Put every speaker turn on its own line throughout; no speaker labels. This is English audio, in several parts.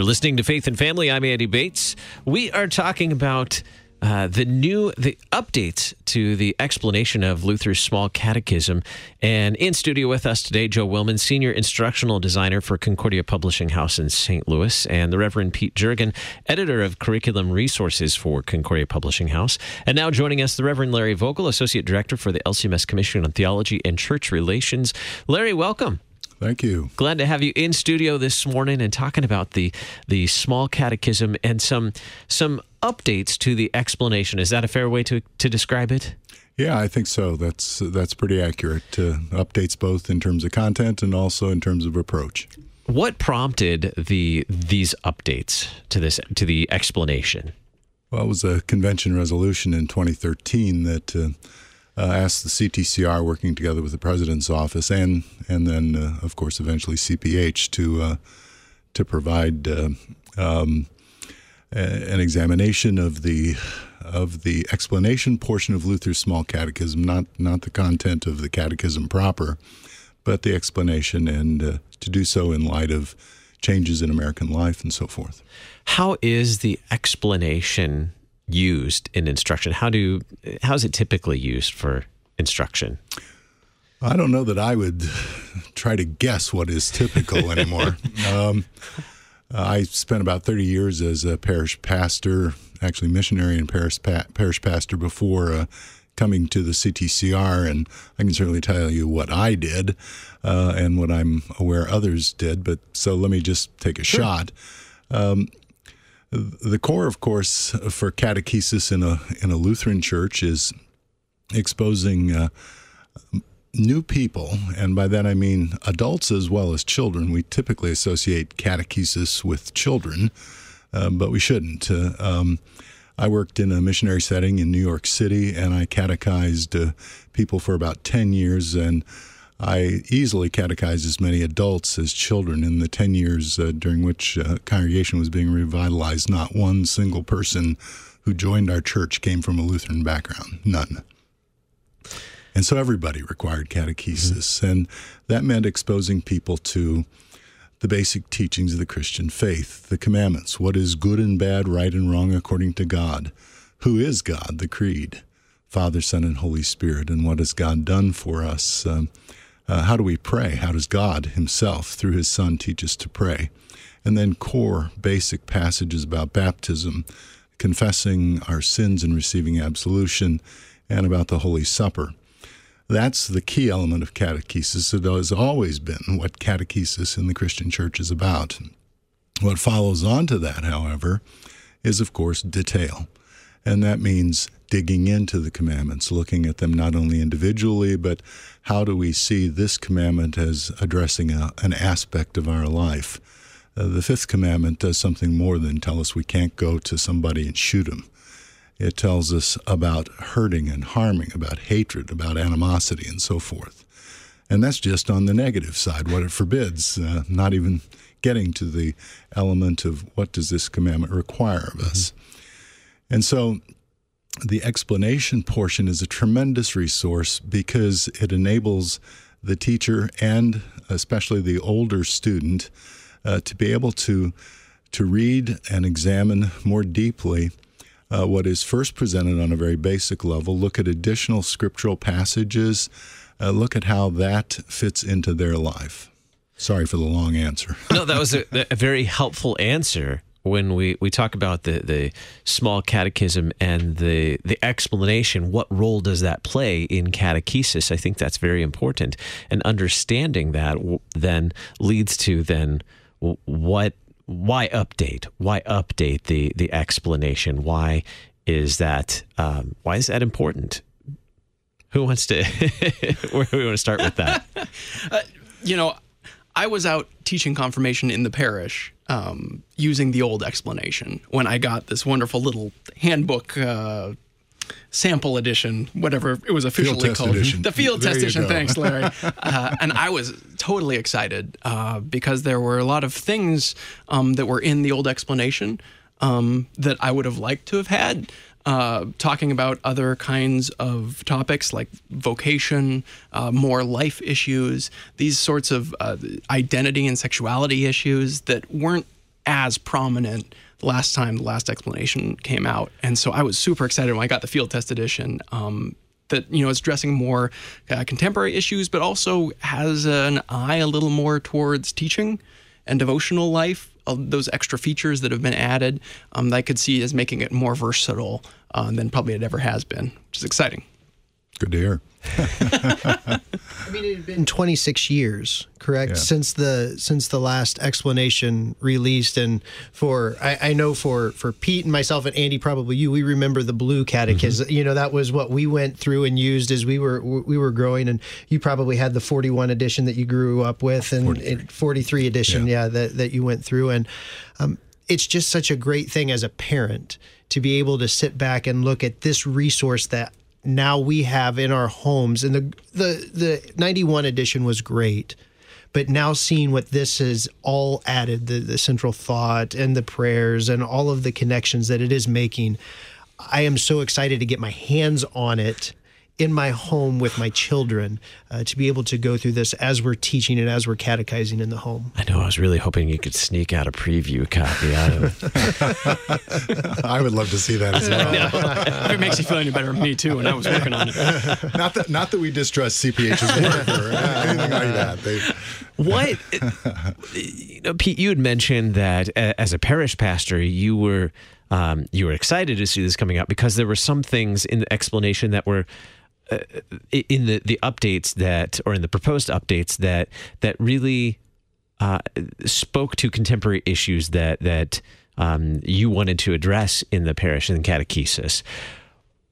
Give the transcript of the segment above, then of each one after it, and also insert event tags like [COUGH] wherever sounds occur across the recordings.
You're listening to Faith and Family. I'm Andy Bates. We are talking about uh, the new the updates to the explanation of Luther's small catechism. And in studio with us today, Joe Wilman, senior instructional designer for Concordia Publishing House in St. Louis, and the Reverend Pete Jurchen, editor of curriculum resources for Concordia Publishing House. And now joining us, the Reverend Larry Vogel, associate director for the LCMS Commission on Theology and Church Relations. Larry, welcome.
Thank you.
Glad to have you in studio this morning and talking about the the small catechism and some some updates to the explanation. Is that a fair way to to describe it?
Yeah, I think so. That's that's pretty accurate. Uh, updates both in terms of content and also in terms of approach.
What prompted the these updates to this to the explanation?
Well, it was a convention resolution in 2013 that uh, uh, asked the CTCR, working together with the president's office, and and then uh, of course eventually CPH to uh, to provide uh, um, an examination of the of the explanation portion of Luther's Small Catechism, not not the content of the Catechism proper, but the explanation, and uh, to do so in light of changes in American life and so forth.
How is the explanation used in instruction? How do how is it typically used for instruction?
I don't know that I would [LAUGHS] try to guess what is typical [LAUGHS] anymore. um, I spent about 30 years as a parish pastor, actually missionary and parish, pa- parish pastor before uh, coming to the CTCR, and I can certainly tell you what I did uh, and what I'm aware others did. But so let me just take a sure. shot. Um, the core, of course, for catechesis in a in a Lutheran church is exposing uh, new people, and by that I mean adults as well as children. We typically associate catechesis with children, uh, but we shouldn't. Uh, um, I worked in a missionary setting in New York City, and I catechized uh, people for about ten years, and I easily catechized as many adults as children in the 10 years uh, during which uh, congregation was being revitalized. Not one single person who joined our church came from a Lutheran background, none. And so everybody required catechesis, mm-hmm. and that meant exposing people to the basic teachings of the Christian faith, the commandments, what is good and bad, right and wrong according to God, who is God, the creed, Father, Son, and Holy Spirit, and what has God done for us. Um, uh, how do we pray? How does God Himself, through His Son, teach us to pray? And then core basic passages about baptism, confessing our sins and receiving absolution, and about the Holy Supper. That's the key element of catechesis. It has always been what catechesis in the Christian church is about. What follows on to that, however, is of course detail. And that means digging into the commandments, looking at them not only individually, but how do we see this commandment as addressing a, an aspect of our life? Uh, the fifth commandment does something more than tell us we can't go to somebody and shoot them. It tells us about hurting and harming, about hatred, about animosity, and so forth. And that's just on the negative side, what it forbids, uh, not even getting to the element of what does this commandment require of us. Mm-hmm. And so the explanation portion is a tremendous resource because it enables the teacher and especially the older student uh, to be able to to read and examine more deeply uh, what is first presented on a very basic level, look at additional scriptural passages, uh, look at how that fits into their life. Sorry for the long answer.
no, that was a, a very helpful answer when we, we talk about the, the small catechism and the, the explanation, what role does that play in catechesis? I think that's very important. And understanding that then leads to then what why update? Why update the the explanation? Why is that um, why is that important? Who wants to [LAUGHS] where do we want to start with that? [LAUGHS]
uh, you know, I was out teaching confirmation in the parish um, using the old explanation when I got this wonderful little handbook. Uh, sample edition, whatever it was officially
field
called,
edition.
the field there test edition. Thanks, Larry. [LAUGHS] uh, and I was totally excited uh, because there were a lot of things um, that were in the old explanation um, that I would have liked to have had uh, talking about other kinds of topics like vocation, uh, more life issues, these sorts of uh, identity and sexuality issues that weren't as prominent last time the last explanation came out. And so I was super excited when I got the field test edition. Um, that you know is addressing more uh, contemporary issues, but also has an eye a little more towards teaching and devotional life. Uh, those extra features that have been added, um, that I could see as making it more versatile uh, than probably it ever has been, which is exciting.
Good to hear. [LAUGHS]
I mean, it had been 26 years, correct,
Yeah.
since the since the last explanation released, and for I, I know for for Pete and myself and Andy, probably you, we remember the Blue Catechism.
Mm-hmm.
You know, that was what we went through and used as we were we were growing, and you probably had the 41 edition that you grew up with, and
43.
and 43 edition, yeah, that that you went through, and um, it's just such a great thing as a parent to be able to sit back and look at this resource that now we have in our homes. And the the the 91 edition was great but now seeing what this has all added the, the central thought and the prayers and all of the connections that it is making i am so excited to get my hands on it in my home with my children uh, to be able to go through this as we're teaching and as we're catechizing in the home
I know. I was really hoping you could sneak out a preview copy out of it. [LAUGHS]
I would love to see that as [LAUGHS] well.
if it makes you feel any better, me too. When I was working on it. [LAUGHS]
not that not that we distrust CPH's work or anything like that. They,
What, you know, Pete? You had mentioned that as a parish pastor, you were um, you were excited to see this coming out because there were some things in the explanation that were uh, in the the updates that or in the proposed updates that that really uh, spoke to contemporary issues that that um, you wanted to address in the parish and catechesis.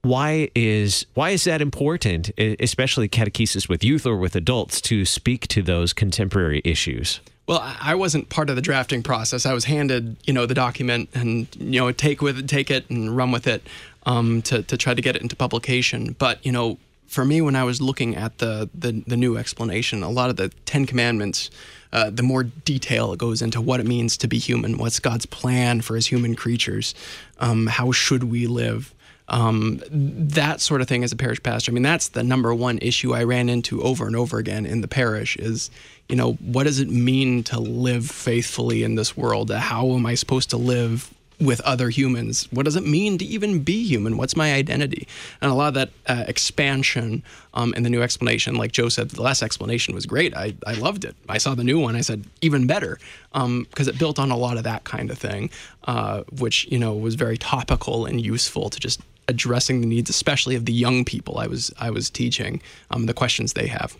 Why is why is that important, especially catechesis with youth or with adults, to speak to those contemporary issues?
Well, I wasn't part of the drafting process. I was handed, you know, the document and you know take with take it and run with it um, to to try to get it into publication. But you know, for me, when I was looking at the the, the new explanation, a lot of the Ten Commandments, uh, the more detail it goes into what it means to be human, what's God's plan for His human creatures, um, how should we live. Um, that sort of thing as a parish pastor. I mean, that's the number one issue I ran into over and over again in the parish is, you know, what does it mean to live faithfully in this world? How am I supposed to live with other humans? What does it mean to even be human? What's my identity? And a lot of that uh, expansion um, in the new explanation, like Joe said, the last explanation was great. I, I loved it. I saw the new one. I said, even better, because it built on a lot of that kind of thing, uh, which, you know, was very topical and useful to just addressing the needs, especially of the young people I was I was teaching, um, the questions they have.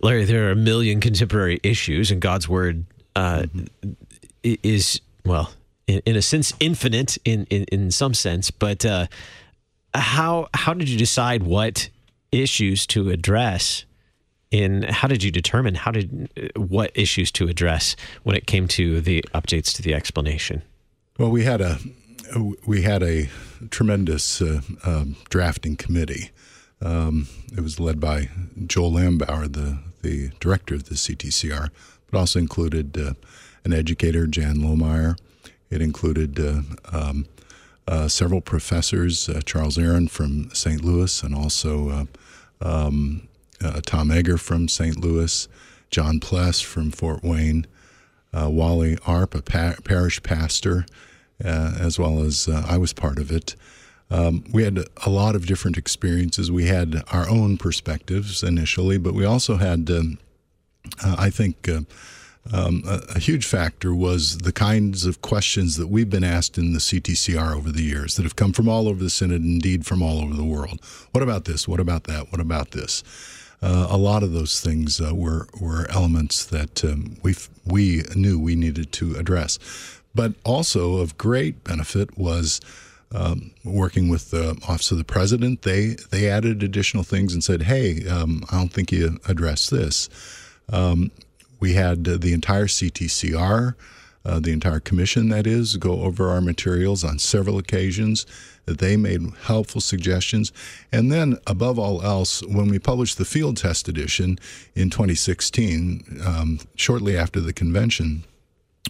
Larry, there are a million contemporary issues, and God's word uh, i- is well, in, in a sense, infinite in in, in some sense. But uh, how how did you decide what issues to address? In how did you determine how did what issues to address when it came to the updates to the explanation?
well, we had a we had a tremendous uh, um, drafting committee. Um, it was led by Joel Lehenbauer, the the director of the CTCR, but also included uh, an educator, Jan Lohmeyer. It included uh, um, uh, several professors, uh, Charles Arand from St. Louis, and also um, Tom Egger from St. Louis, John Pless from Fort Wayne, Wally Arp, a pa- parish pastor, as well as I was part of it. Um, we had a lot of different experiences. We had our own perspectives initially, but we also had, um, uh, I think, uh, um, a, a huge factor was the kinds of questions that we've been asked in the CTCR over the years that have come from all over the Synod, indeed from all over the world. What about this? What about that? What about this? Uh, a lot of those things uh, were were elements that um, we we knew we needed to address, but also of great benefit was um, working with the Office of the President. They they added additional things and said, "Hey, um, I don't think you addressed this." Um, we had uh, the entire CTCR, uh, the entire commission, that is, go over our materials on several occasions. They made helpful suggestions. And then, above all else, when we published the field test edition in 2016, um, shortly after the convention,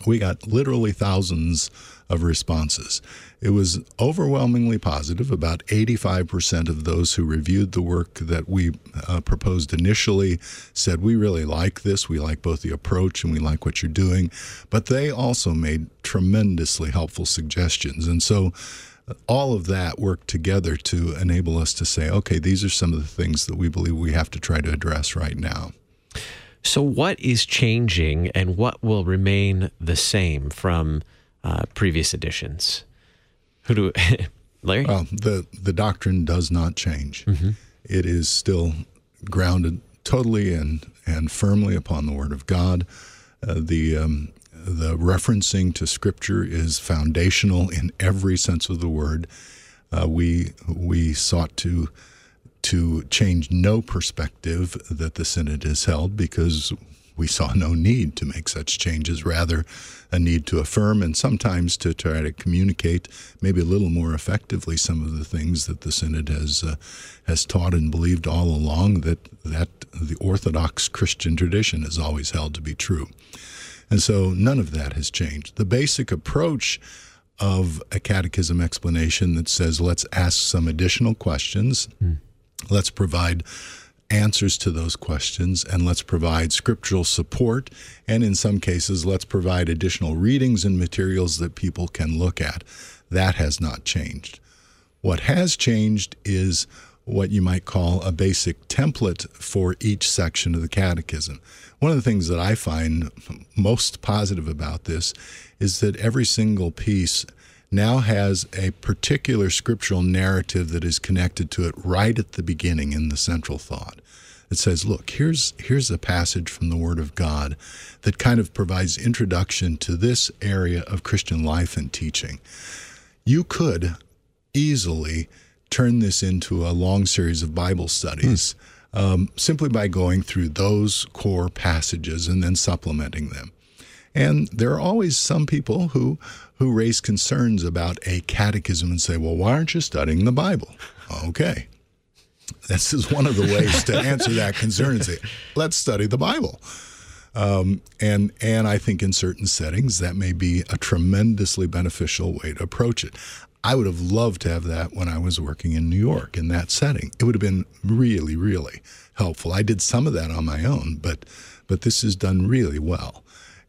we got literally thousands of responses. It was overwhelmingly positive. About 85% of those who reviewed the work that we uh, proposed initially said, We really like this. We like both the approach and we like what you're doing. But they also made tremendously helpful suggestions. And so uh, all of that worked together to enable us to say, okay, these are some of the things that we believe we have to try to address right now.
So, what is changing and what will remain the same from uh, previous editions? Who do [LAUGHS] Larry?
Well, the the doctrine does not change. Mm-hmm. It is still grounded totally and and firmly upon the Word of God. Uh, the um, the referencing to Scripture is foundational in every sense of the word. Uh, we we sought to to change no perspective that the synod has held because we saw no need to make such changes, rather, a need to affirm and sometimes to try to communicate maybe a little more effectively some of the things that the synod has uh, has taught and believed all along that that the Orthodox Christian tradition has always held to be true. And so none of that has changed. The basic approach of a catechism explanation that says let's ask some additional questions. Mm Let's provide answers to those questions and let's provide scriptural support. And in some cases, let's provide additional readings and materials that people can look at. That has not changed. What has changed is what you might call a basic template for each section of the catechism. One of the things that I find most positive about this is that every single piece now has a particular scriptural narrative that is connected to it right at the beginning in the central thought. It says, look, here's here's a passage from the Word of God that kind of provides introduction to this area of Christian life and teaching. You could easily turn this into a long series of Bible studies hmm. um, simply by going through those core passages and then supplementing them. And there are always some people who who raise concerns about a catechism and say, "Well, why aren't you studying the Bible?" Okay. This is one of the ways to answer that concern and say, "Let's study the Bible." Um, and and I think in certain settings that may be a tremendously beneficial way to approach it. I would have loved to have that when I was working in New York in that setting. It would have been really, really helpful. I did some of that on my own, but but this is done really well.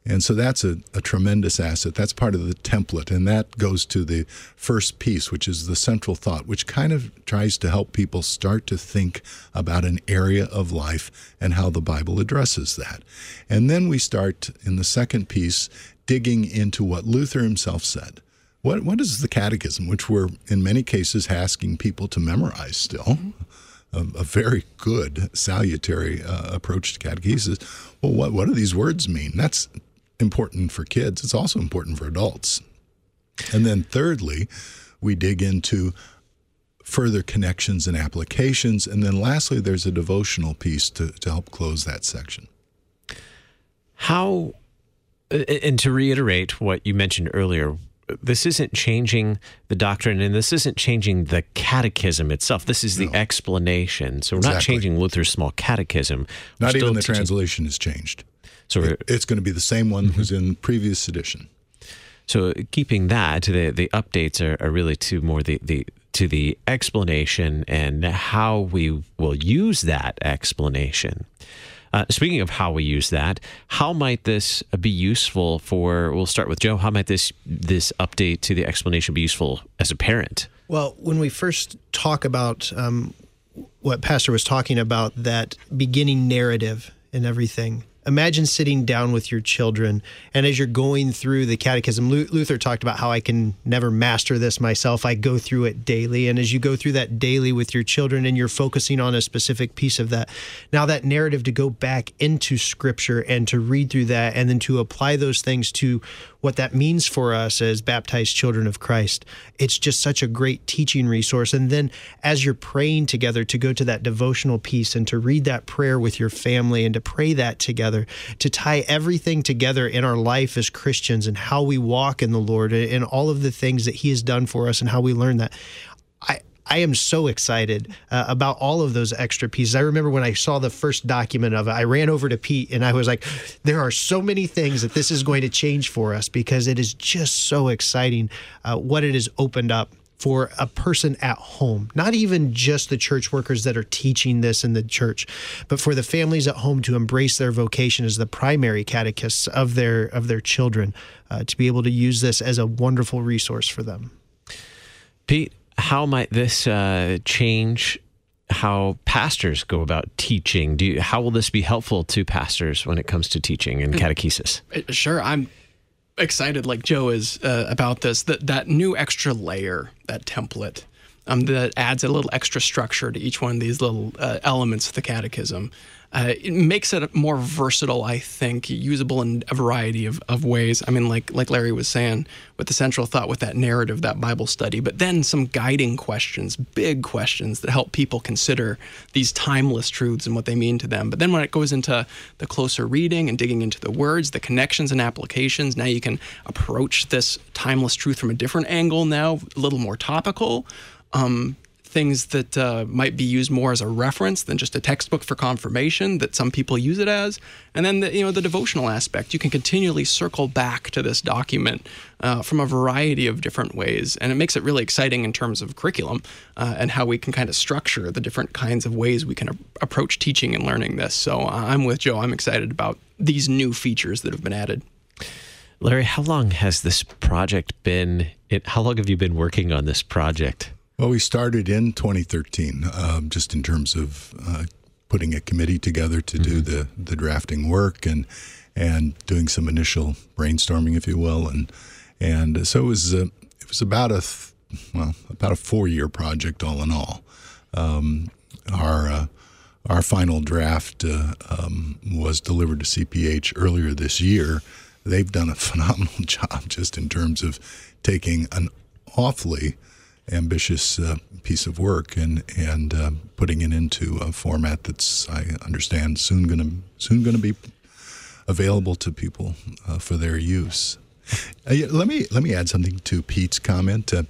And so that's a, a, tremendous asset. That's part of the template. And that goes to the first piece, which is the central thought, which kind of tries to help people start to think about an area of life and how the Bible addresses that. And then we start in the second piece digging into what Luther himself said. What, what is the catechism, which we're in many cases asking people to memorize still? A, a, very good, salutary uh, approach to catechesis. Well, what, what do these words mean? That's important for kids, it's also important for adults. And then, thirdly, we dig into further connections and applications. And then, lastly, there's a devotional piece to, to help close that section.
How, and to reiterate what you mentioned earlier, this isn't changing the doctrine and this isn't changing the catechism itself. This is the no. explanation. So we're exactly. not changing Luther's small catechism.
We're not even the teaching. translation has changed. So it, it's going to be the same one mm-hmm. that was in previous edition.
So keeping that, the the updates are, are really to more the, the to the explanation and how we will use that explanation. Uh, speaking of how we use that, how might this be useful for? We'll start with Joe. How might this this update to the explanation be useful as a parent?
Well, when we first talk about um, what Pastor was talking about, that beginning narrative and everything, imagine sitting down with your children and as you're going through the catechism luther talked about how i can never master this myself i go through it daily and as you go through that daily with your children and you're focusing on a specific piece of that now that narrative to go back into scripture and to read through that and then to apply those things to what that means for us as baptized children of Christ. It's just such a great teaching resource. And then as you're praying together, to go to that devotional piece and to read that prayer with your family and to pray that together, to tie everything together in our life as Christians and how we walk in the Lord and all of the things that He has done for us and how we learn that. I, I am so excited uh, about all of those extra pieces. I remember when I saw the first document of it, I ran over to Pete and I was like, there are so many things that this is going to change for us because it is just so exciting uh, what it has opened up for a person at home, not even just the church workers that are teaching this in the church, but for the families at home to embrace their vocation as the primary catechists of their of their children, uh, to be able to use this as a wonderful resource for them.
Pete, how might this uh, change how pastors go about teaching? Do you, how will this be helpful to pastors when it comes to teaching and catechesis?
Sure, I'm excited like Joe is uh, about this. That that new extra layer, that template, um, that adds a little extra structure to each one of these little uh, elements of the catechism. Uh, it makes it more versatile, I think, usable in a variety of, of ways. I mean, like like Larry was saying, with the central thought, with that narrative, that Bible study, but then some guiding questions, big questions that help people consider these timeless truths and what they mean to them. But then when it goes into the closer reading and digging into the words, the connections and applications, now you can approach this timeless truth from a different angle now, a little more topical. Um, things that uh, might be used more as a reference than just a textbook for confirmation that some people use it as. And then the, you know the devotional aspect. You can continually circle back to this document uh, from a variety of different ways. And it makes it really exciting in terms of curriculum uh, and how we can kind of structure the different kinds of ways we can a- approach teaching and learning this. So uh, i'm with joe. I'm excited about these new features that have been added.
Larry, how long has this project been? It, how long have you been working on this project?
Well, we started in 2013, um, just in terms of uh, putting a committee together to do the, the drafting work and and doing some initial brainstorming, if you will, and and so it was uh, it was about a th- well about a four year project all in all. Um, our uh, our final draft uh, um, was delivered to CPH earlier this year. They've done a [LAUGHS] phenomenal [LAUGHS] job just in terms of taking an awfully ambitious uh, piece of work and and uh, putting it into a format that's I understand soon going to soon going to be available to people uh, for their use. Uh, let me let me add something to Pete's comment. Uh,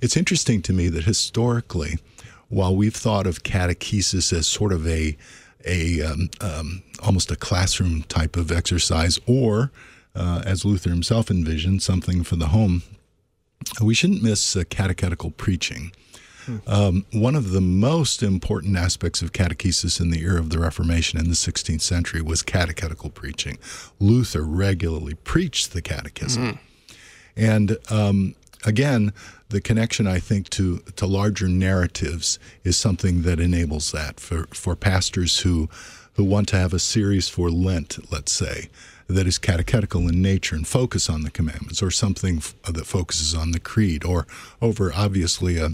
it's interesting to me that historically, while we've thought of catechesis as sort of a a um, um, almost a classroom type of exercise, or uh, as Luther himself envisioned, something for the home, we shouldn't miss uh, catechetical preaching. Um, one of the most important aspects of catechesis in the era of the Reformation in the 16th century was catechetical preaching. Luther regularly preached the catechism. And um, again, the connection, I think, to, to larger narratives is something that enables that for, for pastors who, who want to have a series for Lent, let's say, that is catechetical in nature and focus on the commandments, or something f- that focuses on the creed, or over obviously a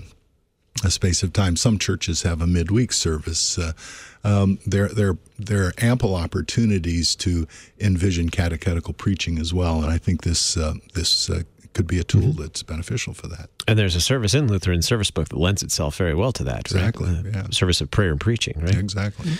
a space of time. Some churches have a midweek service. Uh, um, there, there, there are ample opportunities to envision catechetical preaching as well, and I think this uh, this uh, could be a tool that's beneficial for that.
And there's a service in Lutheran service book that lends itself very well to that.
Exactly,
Uh,
yeah.
Service of prayer and preaching, right?
Exactly.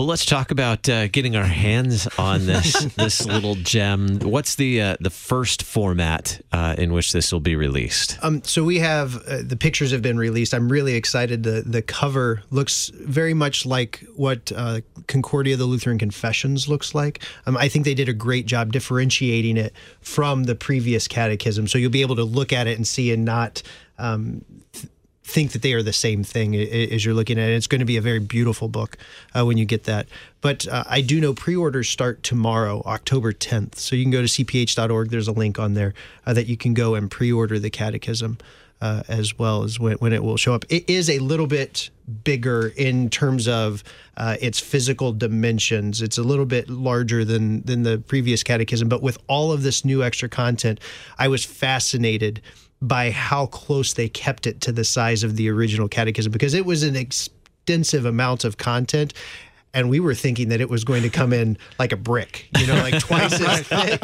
Well, let's talk about uh, getting our hands on this [LAUGHS] this little gem. What's the uh, the first format uh, in which this will be released?
Um, so we have uh, the pictures have been released. I'm really excited. The the cover looks very much like what uh, Concordia the Lutheran Confessions looks like. Um, I think they did a great job differentiating it from the previous catechism. So you'll be able to look at it and see and not. Um, think that they are the same thing as you're looking at it. It's going to be a very beautiful book uh, when you get that. But uh, I do know pre-orders start tomorrow, October 10th. So you can go to cph.org. There's a link on there uh, that you can go and pre-order the catechism. Uh, as well as when, when it will show up. It is a little bit bigger in terms of uh, its physical dimensions. It's a little bit larger than than the previous catechism, but with all of this new extra content, I was fascinated by how close they kept it to the size of the original catechism because it was an extensive amount of content and we were thinking that it was going to come in like a brick, you know, like twice as [LAUGHS] thick.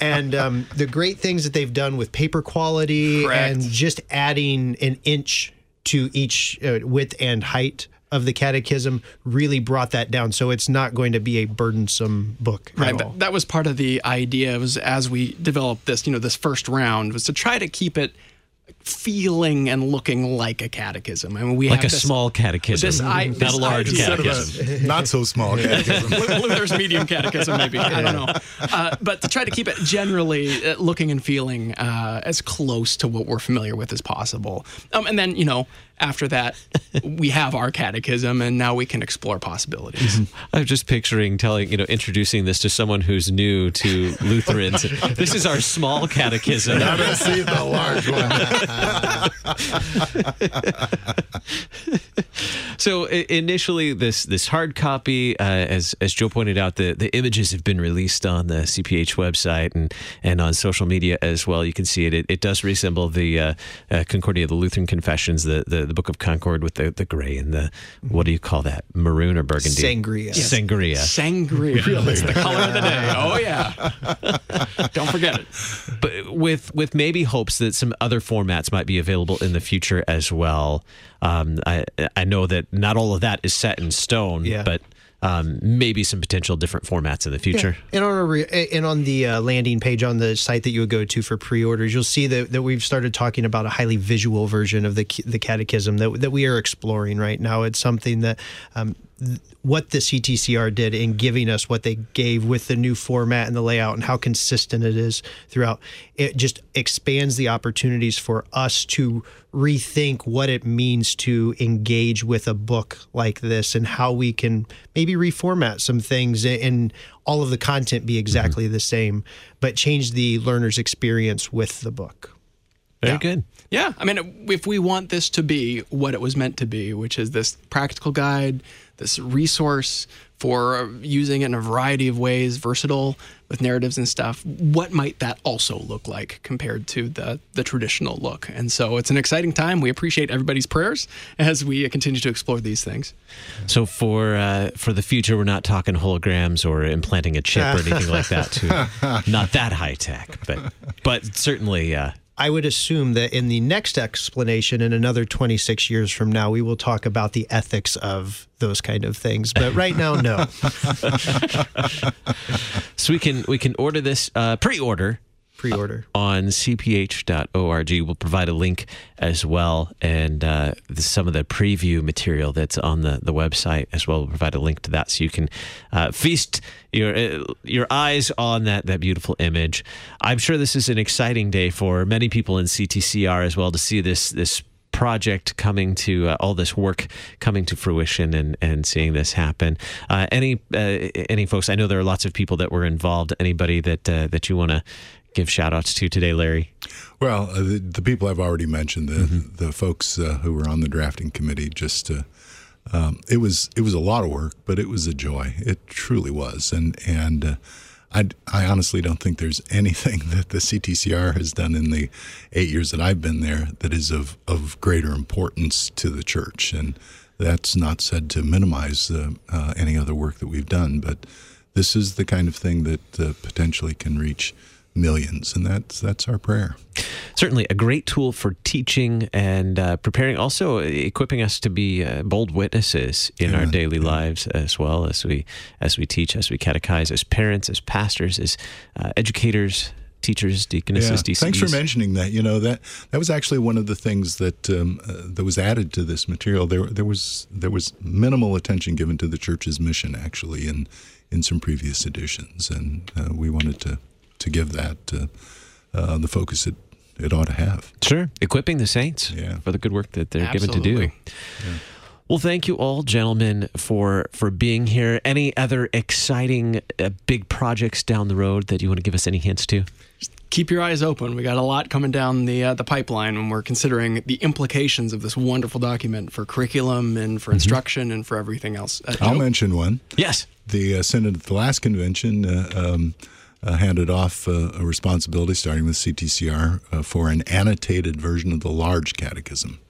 And um, the great things that they've done with paper quality
Correct.
and just adding an inch to each uh, width and height of the catechism really brought that down. So it's not going to be a burdensome book at
Right.
all.
That, that was part of the idea was as we developed this, you know, this first round was to try to keep it feeling and looking like a catechism. I mean, we
Like a
this,
small catechism,
this I-
not
this
a large
idea-
catechism. [LAUGHS]
Not so small catechism.
Luther's medium catechism, maybe. I don't know. Uh, but to try to keep it generally uh, looking and feeling uh, as close to what we're familiar with as possible. Um, and then, you know, after that, [LAUGHS] we have our catechism, and now we can explore possibilities. [LAUGHS]
I'm just picturing telling, you know, introducing this to someone who's new to Lutherans. [LAUGHS] this is our small catechism.
I haven't seen the large one.
So initially, this this hard copy, uh, as as Joe pointed out, the the images have been released on the CPH website and and on social media as well. You can see it. It, it does resemble the uh, uh, Concordia, the Lutheran Confessions, the, the the Book of Concord with the the gray and the what do you call that, maroon or burgundy?
Sangria.
Sangria.
Sangria. [LAUGHS] That's the color of the day. Oh, yeah. [LAUGHS] don't forget it.
but with with maybe hopes that some other formats might be available in the future as well. Um, I I know that not all of that is set in stone,
Yeah.
but um, maybe some potential different formats in the future.
And on, re- and on the uh, landing page on the site that you would go to for pre-orders, you'll see that, that we've started talking about a highly visual version of the the catechism that that we are exploring right now. It's something that um, th- what the CTCR did in giving us what they gave with the new format and the layout and how consistent it is throughout. It just expands the opportunities for us to rethink what it means to engage with a book like this and how we can maybe reformat some things and all of the content be mm-hmm. exactly the same, but change the learner's experience with the book.
Very
Yeah.
good.
Yeah, I mean, if we want this to be what it was meant to be, which is this practical guide, this resource for using it in a variety of ways, versatile with narratives and stuff, what might that also look like compared to the the traditional look? And so it's an exciting time. We appreciate everybody's prayers as we continue to explore these things.
So for uh, for the future, we're not talking holograms or implanting a chip or anything like that. Too. [LAUGHS] Not that high tech, but but certainly. Uh,
I would assume that in the next explanation, in another 26 years from now, we will talk about the ethics of those kind of things. But right now, no. [LAUGHS]
so we can we can order this uh, pre-order
Pre-order.
on cph.org. We'll provide a link as well, and uh, some of the preview material that's on the, the website as well. We'll provide a link to that so you can uh, feast your uh, your eyes on that that beautiful image. I'm sure this is an exciting day for many people in CTCR as well to see this this project coming to uh, all this work coming to fruition and and seeing this happen. Uh, any uh, any folks? I know there are lots of people that were involved. Anybody that uh, that you want to give shout outs to today, Larry?
Well, uh, the, the people I've already mentioned, the the folks uh, who were on the drafting committee, just uh, um, it was it was a lot of work, but it was a joy. It truly was, and and uh, I I honestly don't think there's [LAUGHS] anything that the CTCR has done in the eight years that I've been there that is of of greater importance to the church, and that's not said to minimize uh, uh, any other work that we've done, but this is the kind of thing that uh, potentially can reach millions, and that's that's our prayer.
Certainly a great tool for teaching and uh, preparing, also equipping us to be uh, bold witnesses in our
Amen.
daily lives as well as we as we teach, as we catechize, as parents, as pastors, as uh, educators, teachers, deaconesses, DCs.
Thanks for mentioning that. You know that that was actually one of the things that um, uh, that was added to this material. There there was there was minimal attention given to the church's mission actually in in some previous editions, and uh, we wanted to to give that uh, uh, the focus it it ought to have.
Sure, equipping the saints
Yeah.
for the good work that they're given to do.
Absolutely.
Well, thank you all, gentlemen, for for being here. Any other exciting uh, big projects down the road that you want to give us any hints to?
keep your eyes open. We got a lot coming down the uh, the pipeline when we're considering the implications of this wonderful document for curriculum and for instruction and for everything else. Uh,
I'll mention one.
Yes.
The uh, Synod at the last convention uh, um, uh, handed off uh, a responsibility, starting with CTCR, uh, for an annotated version of the large catechism.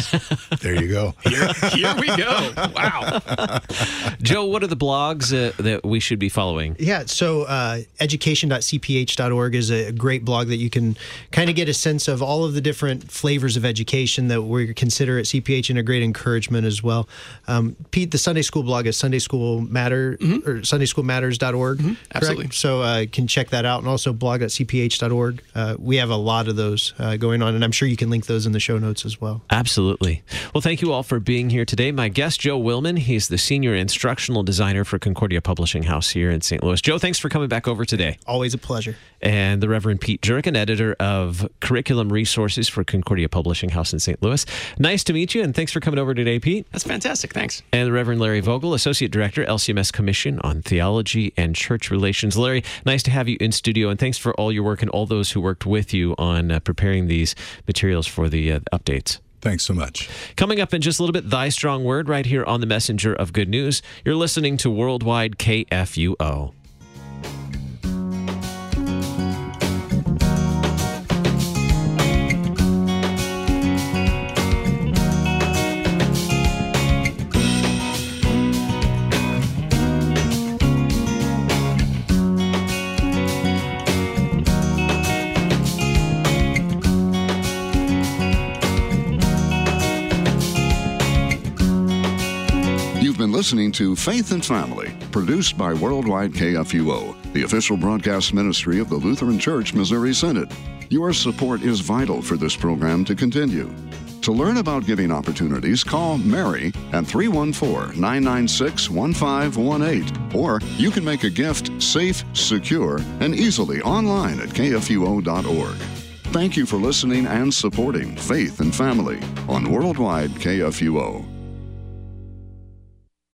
[LAUGHS] there you go.
Here, here we go. Wow. [LAUGHS]
Joe, what are the blogs uh, that we should be following?
Yeah, so uh, education.cph.org is a great blog that you can kind of get a sense of all of the different flavors of education that we consider at CPH and a great encouragement as well. Um, Pete, the Sunday School blog is Sunday School Matter or SundaySchoolMatters.org. correct?
Absolutely.
So uh, you can check that out and also blog.cph.org. Uh, we have a lot of those uh, going on, and I'm sure you can link those in the show notes as well.
Absolutely. Well, thank you all for being here today. My guest, Joe Willman, he's the senior instructional designer for Concordia Publishing House here in St. Louis. Joe, thanks for coming back over today.
Always a pleasure.
And the Reverend Pete Jurchen, editor of Curriculum Resources for Concordia Publishing House in St. Louis. Nice to meet you, and thanks for coming over today, Pete.
That's fantastic. Thanks.
And the Reverend Larry Vogel, Associate Director, LCMS Commission on Theology and Church Relations. Larry, nice to have you in studio, and thanks for all your work and all those who worked with you on uh, preparing these materials for the uh, updates.
Thanks so much.
Coming up in just a little bit, Thy Strong Word right here on the Messenger of Good News. You're listening to Worldwide KFUO.
Listening to Faith and Family, produced by Worldwide KFUO, the official broadcast ministry of the Lutheran Church Missouri Synod. Your support is vital for this program to continue. To learn about giving opportunities, call Mary at 314 996 1518, or you can make a gift safe, secure, and easily online at kfuo.org. Thank you for listening and supporting Faith and Family on Worldwide KFUO.